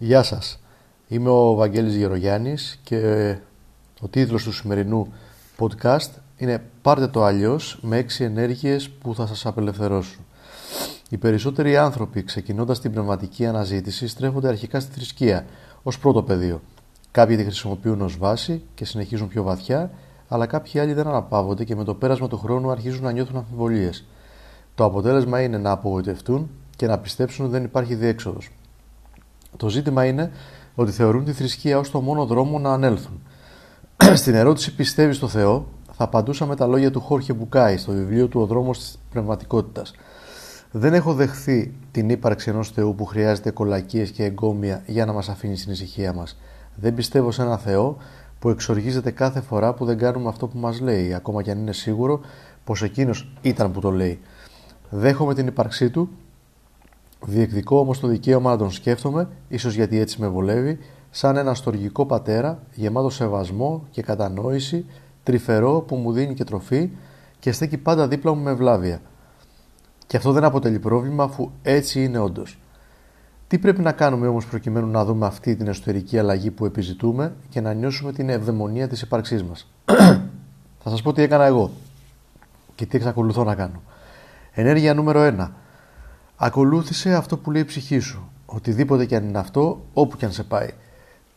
Γεια σας. Είμαι ο Βαγγέλης Γερογιάννης και ο τίτλος του σημερινού podcast είναι «Πάρτε το αλλιώς με έξι ενέργειες που θα σας απελευθερώσουν». Οι περισσότεροι άνθρωποι ξεκινώντας την πνευματική αναζήτηση στρέφονται αρχικά στη θρησκεία ως πρώτο πεδίο. Κάποιοι τη χρησιμοποιούν ως βάση και συνεχίζουν πιο βαθιά, αλλά κάποιοι άλλοι δεν αναπαύονται και με το πέρασμα του χρόνου αρχίζουν να νιώθουν αμφιβολίες. Το αποτέλεσμα είναι να απογοητευτούν και να πιστέψουν ότι δεν υπάρχει διέξοδος. Το ζήτημα είναι ότι θεωρούν τη θρησκεία ως το μόνο δρόμο να ανέλθουν. Στην ερώτηση «Πιστεύεις στο Θεό» θα απαντούσα με τα λόγια του Χόρχε Μπουκάη στο βιβλίο του «Ο δρόμος της πνευματικότητας». Δεν έχω δεχθεί την ύπαρξη ενός Θεού που χρειάζεται κολακίες και εγκόμια για να μας αφήνει στην ησυχία μας. Δεν πιστεύω σε ένα Θεό που εξοργίζεται κάθε φορά που δεν κάνουμε αυτό που μας λέει, ακόμα και αν είναι σίγουρο πως εκείνος ήταν που το λέει. Δέχομαι την ύπαρξή του Διεκδικώ όμως το δικαίωμα να τον σκέφτομαι, ίσως γιατί έτσι με βολεύει, σαν ένα στοργικό πατέρα, γεμάτο σεβασμό και κατανόηση, τρυφερό που μου δίνει και τροφή και στέκει πάντα δίπλα μου με βλάβεια. Και αυτό δεν αποτελεί πρόβλημα αφού έτσι είναι όντως. Τι πρέπει να κάνουμε όμως προκειμένου να δούμε αυτή την εσωτερική αλλαγή που επιζητούμε και να νιώσουμε την ευδαιμονία της ύπαρξής μας; Θα σας πω τι έκανα εγώ και τι εξακολουθώ να κάνω. Ενέργεια νούμερο 1 Ακολούθησε αυτό που λέει η ψυχή σου. Οτιδήποτε και αν είναι αυτό, όπου και αν σε πάει.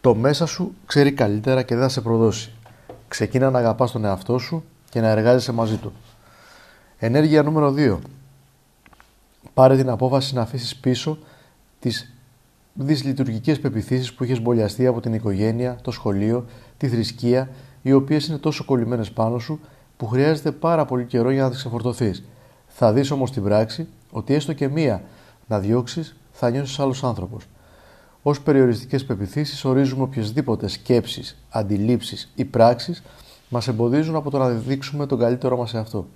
Το μέσα σου ξέρει καλύτερα και δεν θα σε προδώσει. Ξεκίνα να αγαπάς τον εαυτό σου και να εργάζεσαι μαζί του. Ενέργεια νούμερο 2. Πάρε την απόφαση να αφήσεις πίσω τις δυσλειτουργικές πεπιθήσεις που είχες μπολιαστεί από την οικογένεια, το σχολείο, τη θρησκεία, οι οποίες είναι τόσο κολλημένες πάνω σου που χρειάζεται πάρα πολύ καιρό για να τις ξεφορτωθείς. Θα δεις όμως την πράξη ότι έστω και μία να διώξεις θα νιώσεις άλλος άνθρωπος. Ω περιοριστικές πεπιθήσεις ορίζουμε οποιασδήποτε σκέψεις, αντιλήψεις ή πράξεις μας εμποδίζουν από το να δείξουμε τον καλύτερό μας σε αυτό.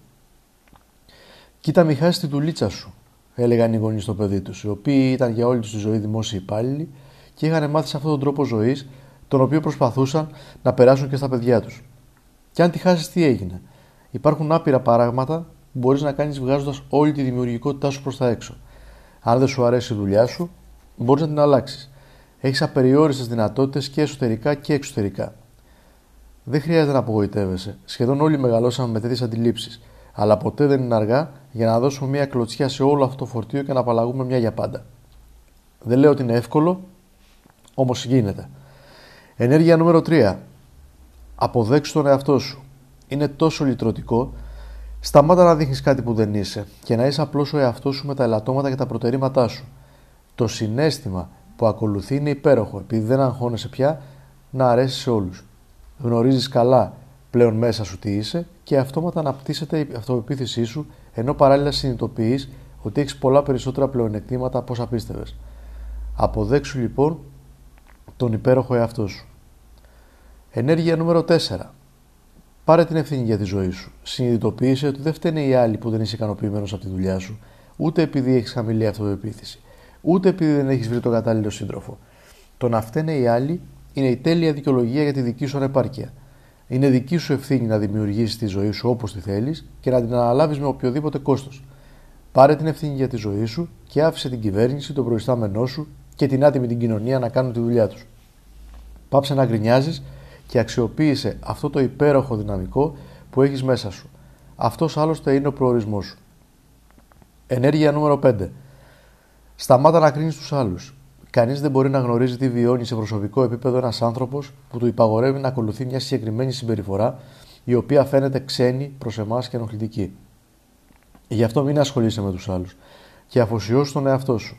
Κοίτα, μη χάσεις τη δουλίτσα σου, έλεγαν οι γονείς στο παιδί τους, οι οποίοι ήταν για όλη τους τη ζωή δημόσιοι υπάλληλοι και είχαν μάθει σε αυτόν τον τρόπο ζωής, τον οποίο προσπαθούσαν να περάσουν και στα παιδιά τους. Και αν τη χάσεις, τι έγινε; Υπάρχουν άπειρα παράγματα μπορείς να κάνεις βγάζοντας όλη τη δημιουργικότητά σου προς τα έξω. Αν δεν σου αρέσει η δουλειά σου, μπορείς να την αλλάξεις. Έχεις απεριόριστες δυνατότητες και εσωτερικά και εξωτερικά. Δεν χρειάζεται να απογοητεύεσαι. Σχεδόν όλοι μεγαλώσαμε με τέτοιες αντιλήψεις. Αλλά ποτέ δεν είναι αργά για να δώσουμε μια κλωτσιά σε όλο αυτό το φορτίο και να απαλλαγούμε μια για πάντα. Δεν λέω ότι είναι εύκολο, όμως γίνεται. Ενέργεια νούμερο 3. Αποδέξου τον εαυτό σου. Είναι τόσο λυτρωτικό Σταμάτα να δείχνεις κάτι που δεν είσαι και να είσαι απλώ ο εαυτός σου με τα ελαττώματα και τα προτερήματά σου. Το συνέστημα που ακολουθεί είναι υπέροχο επειδή δεν αγχώνεσαι πια να αρέσεις σε όλους. Γνωρίζεις καλά πλέον μέσα σου τι είσαι και αυτόματα αναπτύσσεται η αυτοπεποίθησή σου ενώ παράλληλα συνειδητοποιείς ότι έχεις πολλά περισσότερα πλεονεκτήματα από όσα πίστευες. Αποδέξου λοιπόν τον υπέροχο εαυτό σου. Ενέργεια νούμερο 4. Πάρε την ευθύνη για τη ζωή σου. Συνειδητοποίησε ότι δεν φταίνε οι άλλοι που δεν είσαι ικανοποιημένος από τη δουλειά σου, ούτε επειδή έχεις χαμηλή αυτοπεποίθηση, ούτε επειδή δεν έχεις βρει τον κατάλληλο σύντροφο. Το να φταίνε οι άλλοι είναι η τέλεια δικαιολογία για τη δική σου ανεπάρκεια. Είναι δική σου ευθύνη να δημιουργήσεις τη ζωή σου όπως τη θέλεις και να την αναλάβεις με οποιοδήποτε κόστος. Πάρε την ευθύνη για τη ζωή σου και άφησε την κυβέρνηση, τον προϊστάμενό σου και την άτιμη την κοινωνία να κάνουν τη δουλειά τους. Πάψε να γκρινιάζεις και αξιοποίησε αυτό το υπέροχο δυναμικό που έχεις μέσα σου. Αυτός άλλωστε είναι ο προορισμός σου. Ενέργεια νούμερο 5. Σταμάτα να κρίνεις τους άλλους. Κανείς δεν μπορεί να γνωρίζει τι βιώνει σε προσωπικό επίπεδο ένας άνθρωπος που του υπαγορεύει να ακολουθεί μια συγκεκριμένη συμπεριφορά η οποία φαίνεται ξένη προς εμάς και ενοχλητική. Γι' αυτό μην ασχολείσαι με τους άλλους και αφοσιώσου τον εαυτό σου.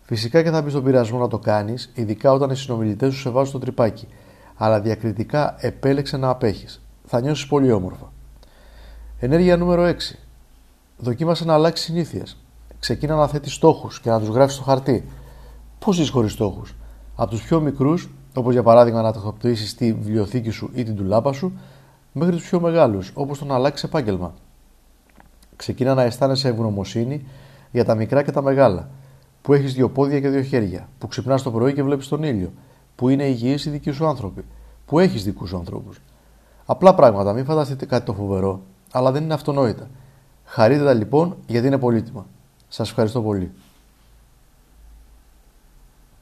Φυσικά και θα μπεις στον πειρασμό να το κάνεις, ειδικά όταν οι συνομιλητές σου σε βάζουν στο τρυπάκι αλλά διακριτικά επέλεξε να απέχεις. Θα νιώσεις πολύ όμορφα. Ενέργεια νούμερο 6. Δοκίμασε να αλλάξει συνήθειες. Ξεκίνα να θέτει στόχους και να τους γράφεις στο χαρτί. Πώς ζει χωρίς στόχους; Από τους πιο μικρούς, όπως για παράδειγμα να τακτοποιήσεις τη βιβλιοθήκη σου ή την τουλάπα σου, μέχρι τους πιο μεγάλους, όπως το να αλλάξεις επάγγελμα. Ξεκίνα να αισθάνεσαι ευγνωμοσύνη για τα μικρά και τα μεγάλα. Που έχεις δύο πόδια και δύο χέρια. Που ξυπνάς το πρωί και βλέπεις τον ήλιο που είναι υγιείς οι δικοί σου άνθρωποι, που έχεις δικούς σου ανθρώπους. Απλά πράγματα, μην φανταστείτε κάτι το φοβερό, αλλά δεν είναι αυτονόητα. Χαρείτε τα λοιπόν γιατί είναι πολύτιμα. Σας ευχαριστώ πολύ.